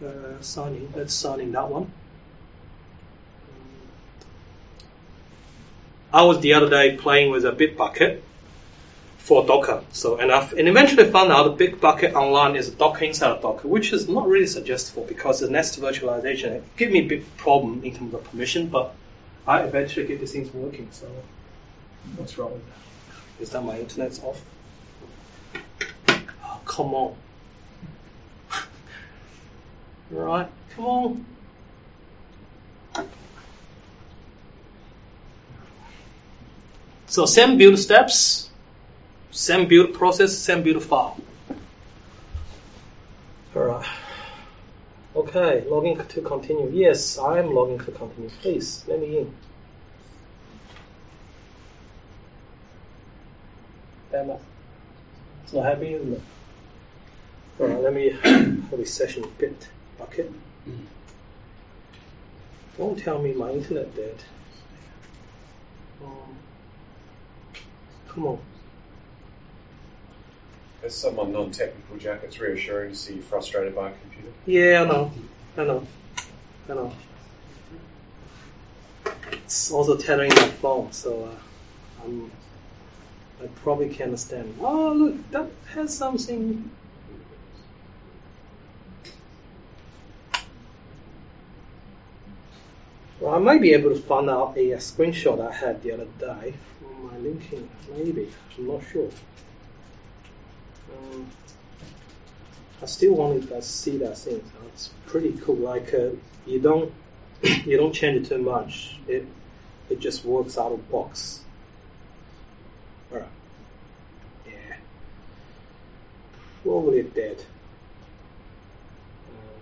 Uh, signing. Let's sign that one. I was the other day playing with a Bitbucket for Docker. So, and I've and eventually found out Bitbucket online is a Docker inside of Docker, which is not really suggestible because the nest virtualization it give me a big problem in terms of permission, but I eventually get these things working. So, what's wrong with that? Is that my internet's off? Oh, come on. Right, come on. So same build steps, same build process, same build file. Alright. Okay, logging to continue. Yes, I am logging to continue. Please, let me in. Emma. It's not it? Alright, let me have this session bit bucket. Don't tell me my internet dead. Um, come on. As someone non-technical, Jack, it's reassuring to see you frustrated by a computer. Yeah, I know. I know. I know. It's also tethering my phone, so uh, I'm, I probably can understand. Oh, look, that has something. I might be able to find out a, a screenshot I had the other day from my LinkedIn. Maybe. I'm not sure. Um, I still wanted to see that thing. It's pretty cool. Like uh, you don't you don't change it too much. It it just works out of box. Alright. Yeah. Probably dead. Um,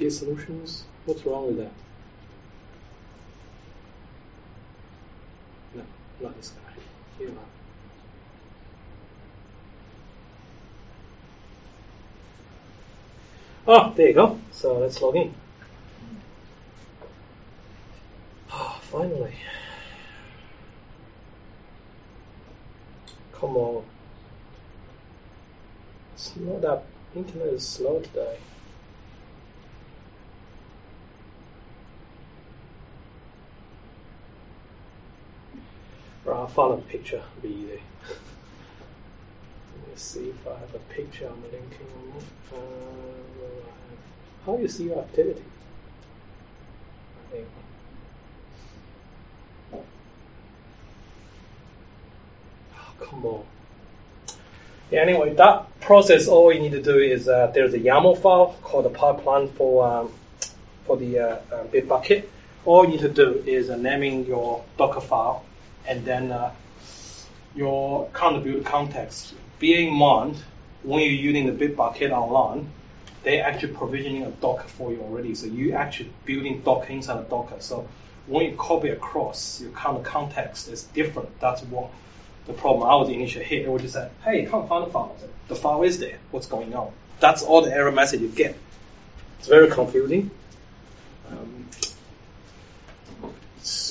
Git solutions. What's wrong with that? No, not this guy. Here you are. Oh, there you go. So let's log in. Oh, finally. Come on. It's not that internet is slow today. I'll find a picture. Be easy. Let me see if I have a picture I'm linking on. Uh, how you see your activity? I think. Oh, come on. Yeah, anyway, that process, all you need to do is uh, there's a YAML file called the pipeline for um, for the uh, uh, Bitbucket. All you need to do is naming your Docker file and then uh, your contribute context. Bear in mind, when you're using the Bitbucket online, they actually provisioning a Docker for you already. So you actually building Docker inside a Docker. So when you copy across, your kind of context is different. That's what the problem I was initially hit. It was just say, hey, can't find the file. The file is there. What's going on? That's all the error message you get. It's very confusing. Um.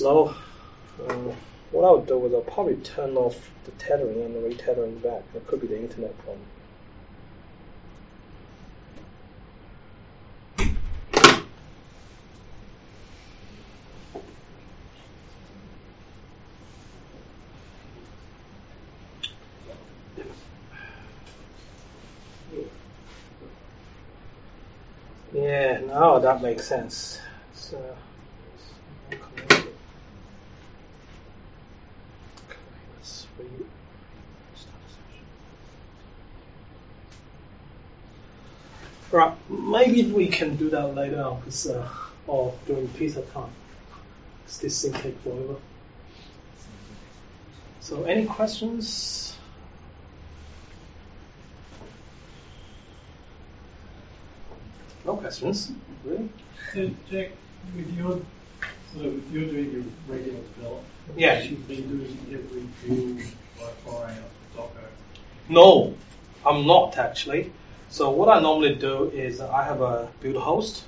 Uh, what I would do is I'll probably turn off the tethering and the retethering back. It could be the internet problem. Yeah, now that makes sense. So, okay, let's re- start the session. Right, maybe we can do that later on, because uh, or during pizza time. 'Cause this thing take forever. So, any questions? No questions, really? So, Jack, with your, so if you're doing your regular development, Yeah. you've been doing every build by firing up Docker. No, I'm not actually. So what I normally do is I have a build host,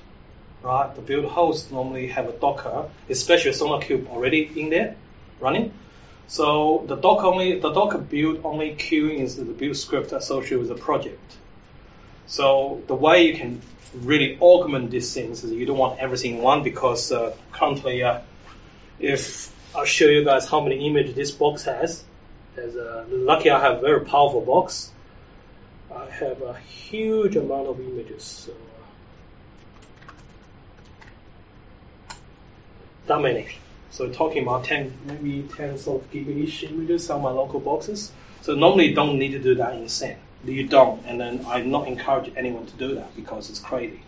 right? The build host normally have a Docker, especially a SonarQube already in there running. So the Docker only the Docker build only queuing is the build script associated with the project. So the way you can really augment these things. Is you don't want everything in one because uh, currently, uh, if I'll show you guys how many images this box has, there's lucky I have a very powerful box. Have a huge amount of images. So, that many. So talking about 10, maybe tens of gig-ish images on my local boxes. So normally you don't need to do that in SAN. You don't, and then I not encourage anyone to do that because it's crazy.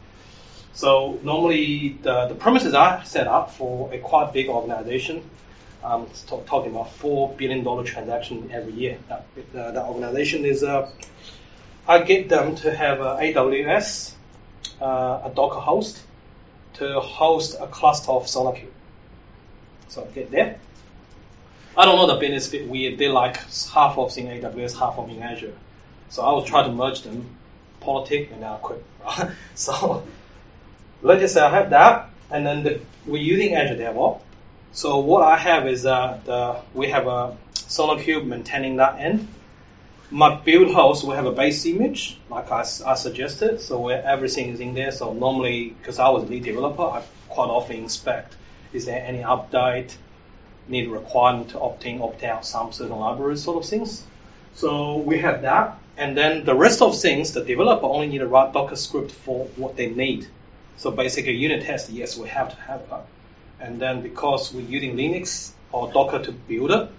So normally the, the premises I set up for a quite big organization, um, talking about four billion dollar transaction every year. That, uh, that organization is, uh, I get them to have a AWS, uh, a Docker host, to host a cluster of SonarQube. So I get there. I don't know the business bit weird. They like half of in AWS, half of in Azure. So I will try to merge them, politic, and I quit. so let's just say I have that, and then the, we're using Azure DevOps. So what I have is uh, the, we have a SonarQube maintaining that end. My build host will have a base image, like I, I suggested, so where everything is in there. So normally, because I was lead developer, I quite often inspect is there any update, need requirement to opt in, opt out, some certain libraries sort of things. So we have that. And then the rest of things, the developer only need to write Docker script for what they need. So basically unit test, yes, we have to have that. And then because we're using Linux or Docker to build it,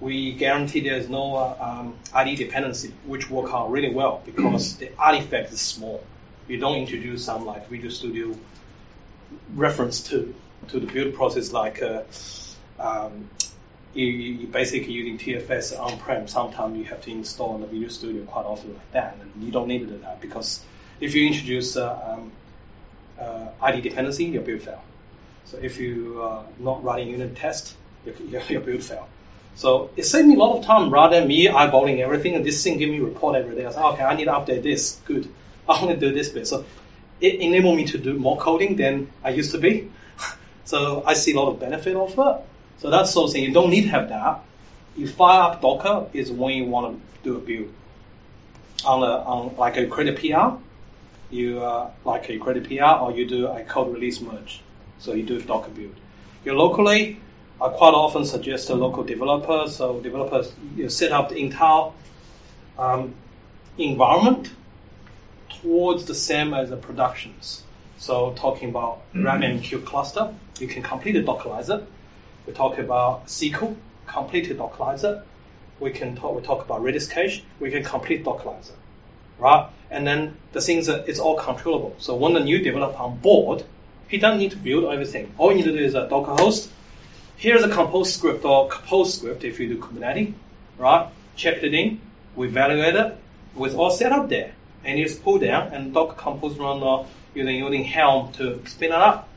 we guarantee there's no uh, um, IDE dependency, which work out really well because the artifact is small. You don't introduce some like Visual Studio reference to to the build process like uh, um, you, basically using TFS on-prem. Sometimes you have to install the Visual Studio quite often like that, and you don't need to do that because if you introduce uh, um, uh, IDE dependency, your build fail. So if you are not running unit test, your, your build fail. So it saved me a lot of time rather than me eyeballing everything and this thing give me report every day. I said, okay, I need to update this. Good. I want to do this bit. So it enabled me to do more coding than I used to be. so I see a lot of benefit of it. So that's sort of thing. You don't need to have that. You fire up Docker is when you want to do a build. On a, on like a credit PR, you uh, like a credit PR or you do a code release merge. So you do a Docker build. You locally, I quite often suggest a local developer. So developers you set up the entire um, environment towards the same as the productions. So talking about RabbitMQ cluster, you can completely Dockerize it. We talk about SQL, completely Dockerize it. We can talk, we talk about Redis cache, we can complete Dockerize it, right? And then the things that it's all controllable. So when the new developer on board, he doesn't need to build everything. All you need to do is a Docker host. Here's a compose script or compose script if you do Kubernetes, right? Check it in, we evaluate it, with all set up there. And you just pull down and Docker compose run uh, using, using Helm to spin it up.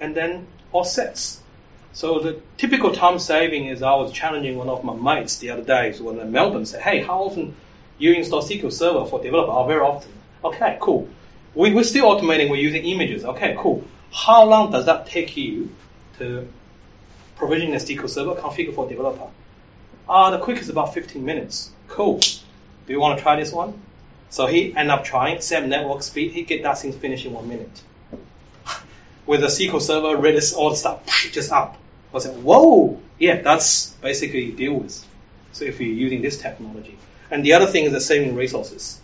And then all sets. So the typical time saving is I was challenging one of my mates the other day when in Melbourne said, hey, how often you install SQL Server for developer? Oh, very often. Okay, cool. We, we're still automating, we're using images. Okay, cool. How long does that take you to provision a SQL Server configure for developer? Ah, uh, the quick is about 15 minutes. Cool. Do you want to try this one? So he ended up trying, same network speed, he get that thing finished in one minute. With a SQL Server, Redis, all the stuff, just up. I said, whoa, yeah, that's basically deal with. So if you're using this technology. And the other thing is the saving resources.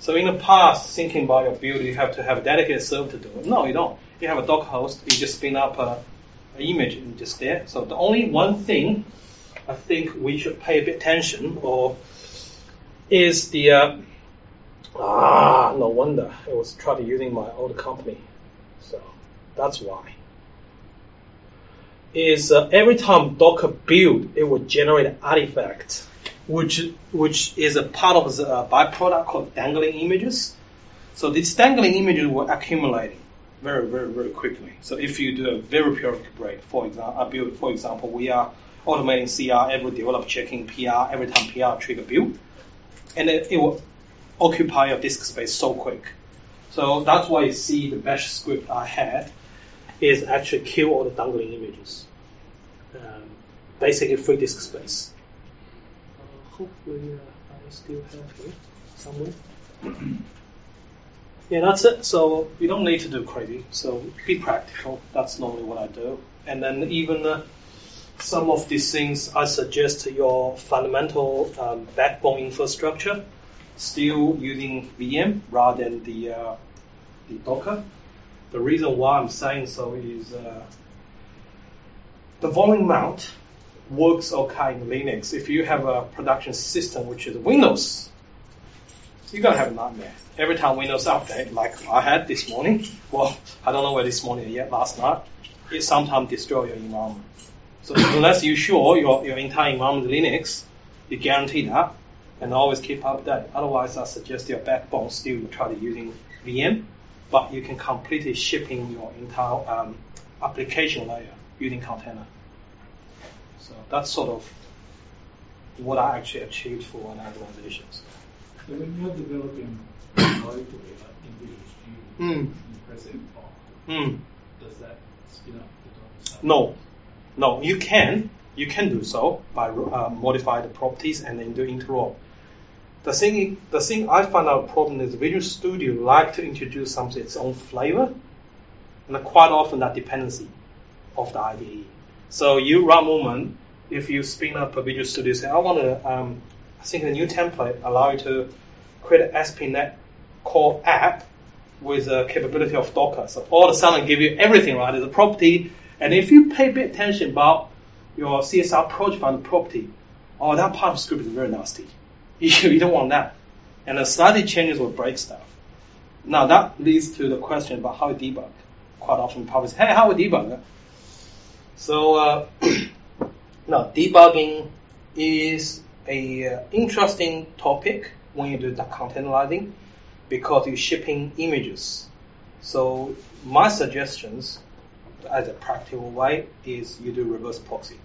So in the past, thinking about your build, you have to have a dedicated server to do it. No, you don't. You have a Docker host, you just spin up a image just there. So the only one thing I think we should pay a bit attention or is the uh, ah no wonder I was trying using my old company, so that's why is uh, every time Docker build, it will generate artifact, which which is a part of the uh, byproduct called dangling images. So these dangling images were accumulating very very very quickly. So if you do a very periodic break, for example, build, for example, we are automating CR every developer checking PR every time PR trigger build, and it, it will occupy your disk space so quick. So that's why you see the bash script I had is actually kill all the dangling images. Um, basically free disk space. Uh, hopefully uh, I still have it somewhere. Yeah, that's it. So you don't need to do crazy. So be practical. That's normally what I do. And then even uh, some of these things, I suggest your fundamental um, backbone infrastructure still using VM rather than the uh, the Docker. The reason why I'm saying so is uh, the volume mount works okay in Linux. If you have a production system which is Windows, you're gonna have a nightmare. Every time Windows update, like I had this morning, well, I don't know where this morning yet, last night, it sometimes destroy your environment. So unless you're sure your, your entire environment is Linux, you guarantee that, and always keep update. Otherwise, I suggest your backbone still try to using VM, but you can completely shipping your entire um, application layer using container. So that's sort of what I actually achieved for an organization. So when you're developing locally, like in Visual Studio, Mm. you press F5, Mm. does that spin up the Docker? No, no, you can, you can do so by uh, modify the properties and then do interop. The thing, the thing I found out problem is Visual Studio like to introduce something its own flavor, and quite often that dependency of the IDE. So you run moment, if you spin up a Visual Studio, say I want to, um, Think a new template allow you to create an ASP.NET core app with the capability of Docker. So all of a sudden give you everything, right? There's a property, and if you pay bit attention about your CSR project on the property, oh, that part of script is very nasty. You, you don't want that. And the slightly changes will break stuff. Now that leads to the question about how you debug. Quite often people say, hey, how we debug? So, uh, now debugging is a uh, interesting topic when you do the containerizing because you're shipping images. So my suggestions as a practical way is you do reverse proxy.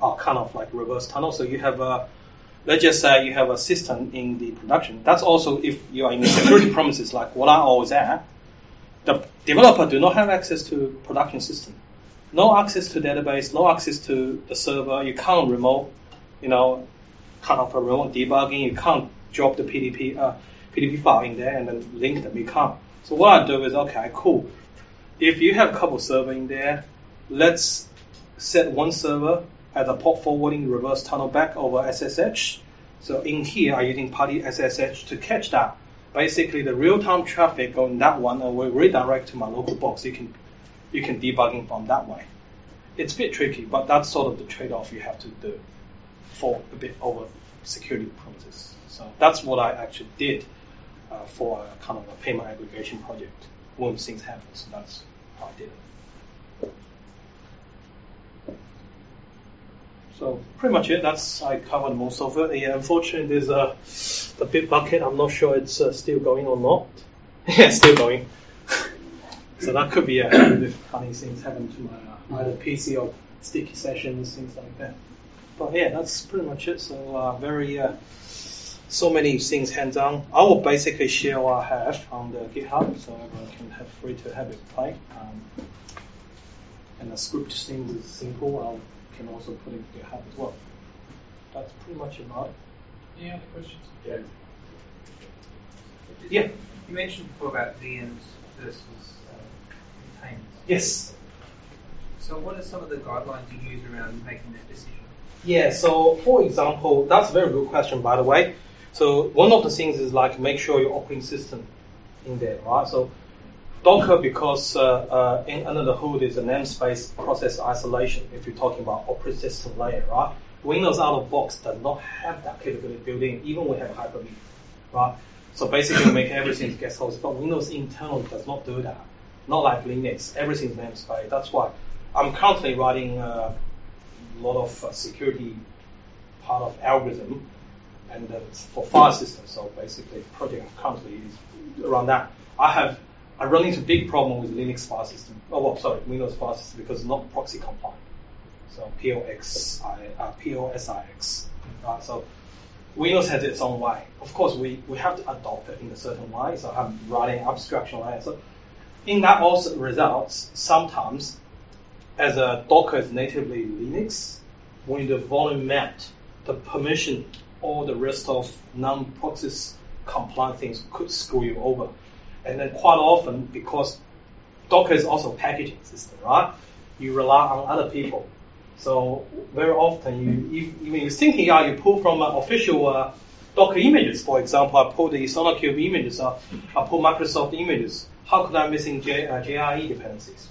Or kind of like reverse tunnel. So you have a, let's just say you have a system in the production. That's also if you are in security premises like what I always at, the developer do not have access to production system. No access to database, no access to the server. You can't remote, you know, kind of a remote debugging. You can't drop the PDB, uh, PDB file in there and then link them. You can't. So what I do is, okay, cool. If you have a couple server in there, let's set one server as a port forwarding reverse tunnel back over SSH. So in here, I'm using PuTTY SSH to catch that. Basically, the real-time traffic on that one will redirect to my local box. You can you can debugging from that way. It's a bit tricky, but that's sort of the trade-off you have to do for a bit over security premises. So that's what I actually did uh, for a kind of a payment aggregation project when things happen. So that's how I did it. So pretty much it. That's I covered most of it. Yeah, unfortunately, there's a the Bitbucket. I'm not sure it's uh, still going or not. yeah, still going. so that could be a if funny things happen to my uh, either PC or sticky sessions, things like that. But yeah, that's pretty much it. So uh, very uh, so many things hands on. I will basically share what I have on the GitHub, so everyone can have free to have it play. Um, and the script things is simple. I can also put it in GitHub as well. That's pretty much about it. Any other questions? Yeah. Yeah. You mentioned before about VMs versus Yes. So what are some of the guidelines you use around making that decision? Yeah, so for example, that's a very good question, by the way. So one of the things is like make sure your operating system in there, right? So Docker, because uh, uh, in, under the hood is a namespace process isolation. If you're talking about operating system layer, right? Windows out of box does not have that capability built in, even we have Hyper-V, right? So basically, make everything guest host, but Windows internal does not do that. Not like Linux, everything's namespace. That's why I'm currently writing. a lot of uh, security part of algorithm and uh, for file system. So basically, project currently is around that. I have I run into big problem with Linux file system. Oh, well, sorry, Windows file system because it's not POSIX compliant. So POX, uh, POSIX. Right? So Windows has its own way. Of course, we, we have to adopt it in a certain way. So I'm writing abstraction layer. So in that also results sometimes as a Docker is natively Linux, when the volume map, the permission, all the rest of non-POSIX compliant things could screw you over. And then quite often, because Docker is also a packaging system, right? You rely on other people. So very often, you even you're thinking, yeah, you pull from uh, official uh, Docker images. For example, I pull the SonarQube images, uh, I pull Microsoft images. How could I missing J, uh, JRE dependencies?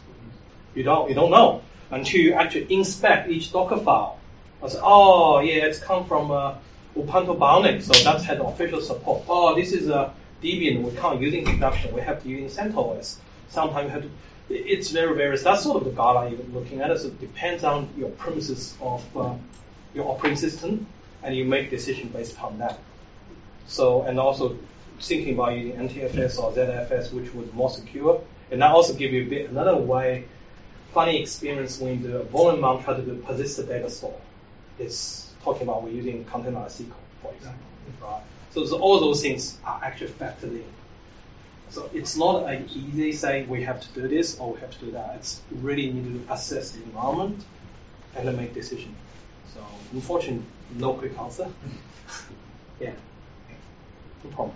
You don't you don't know until you actually inspect each Docker file. I say, oh yeah, it's come from uh, Ubuntu Bionic, so that's had official support. Oh, this is a Debian, we can't use in production, we have to use in CentOS. Sometimes you have to, it's very, various. that's sort of the guideline you're looking at. So it depends on your premises of uh, your operating system, and you make decision based upon that. So, and also thinking about using NTFS or ZFS, which was more secure. And that also give you a bit another way, funny experience when the volume mount try to do persistent data store. It's talking about we're using container SQL, for example, right? So, so all those things are actually factored in. So it's not an easy say we have to do this or we have to do that. It's really need to assess the environment and then make decision. So unfortunately, no quick answer. yeah. No problem.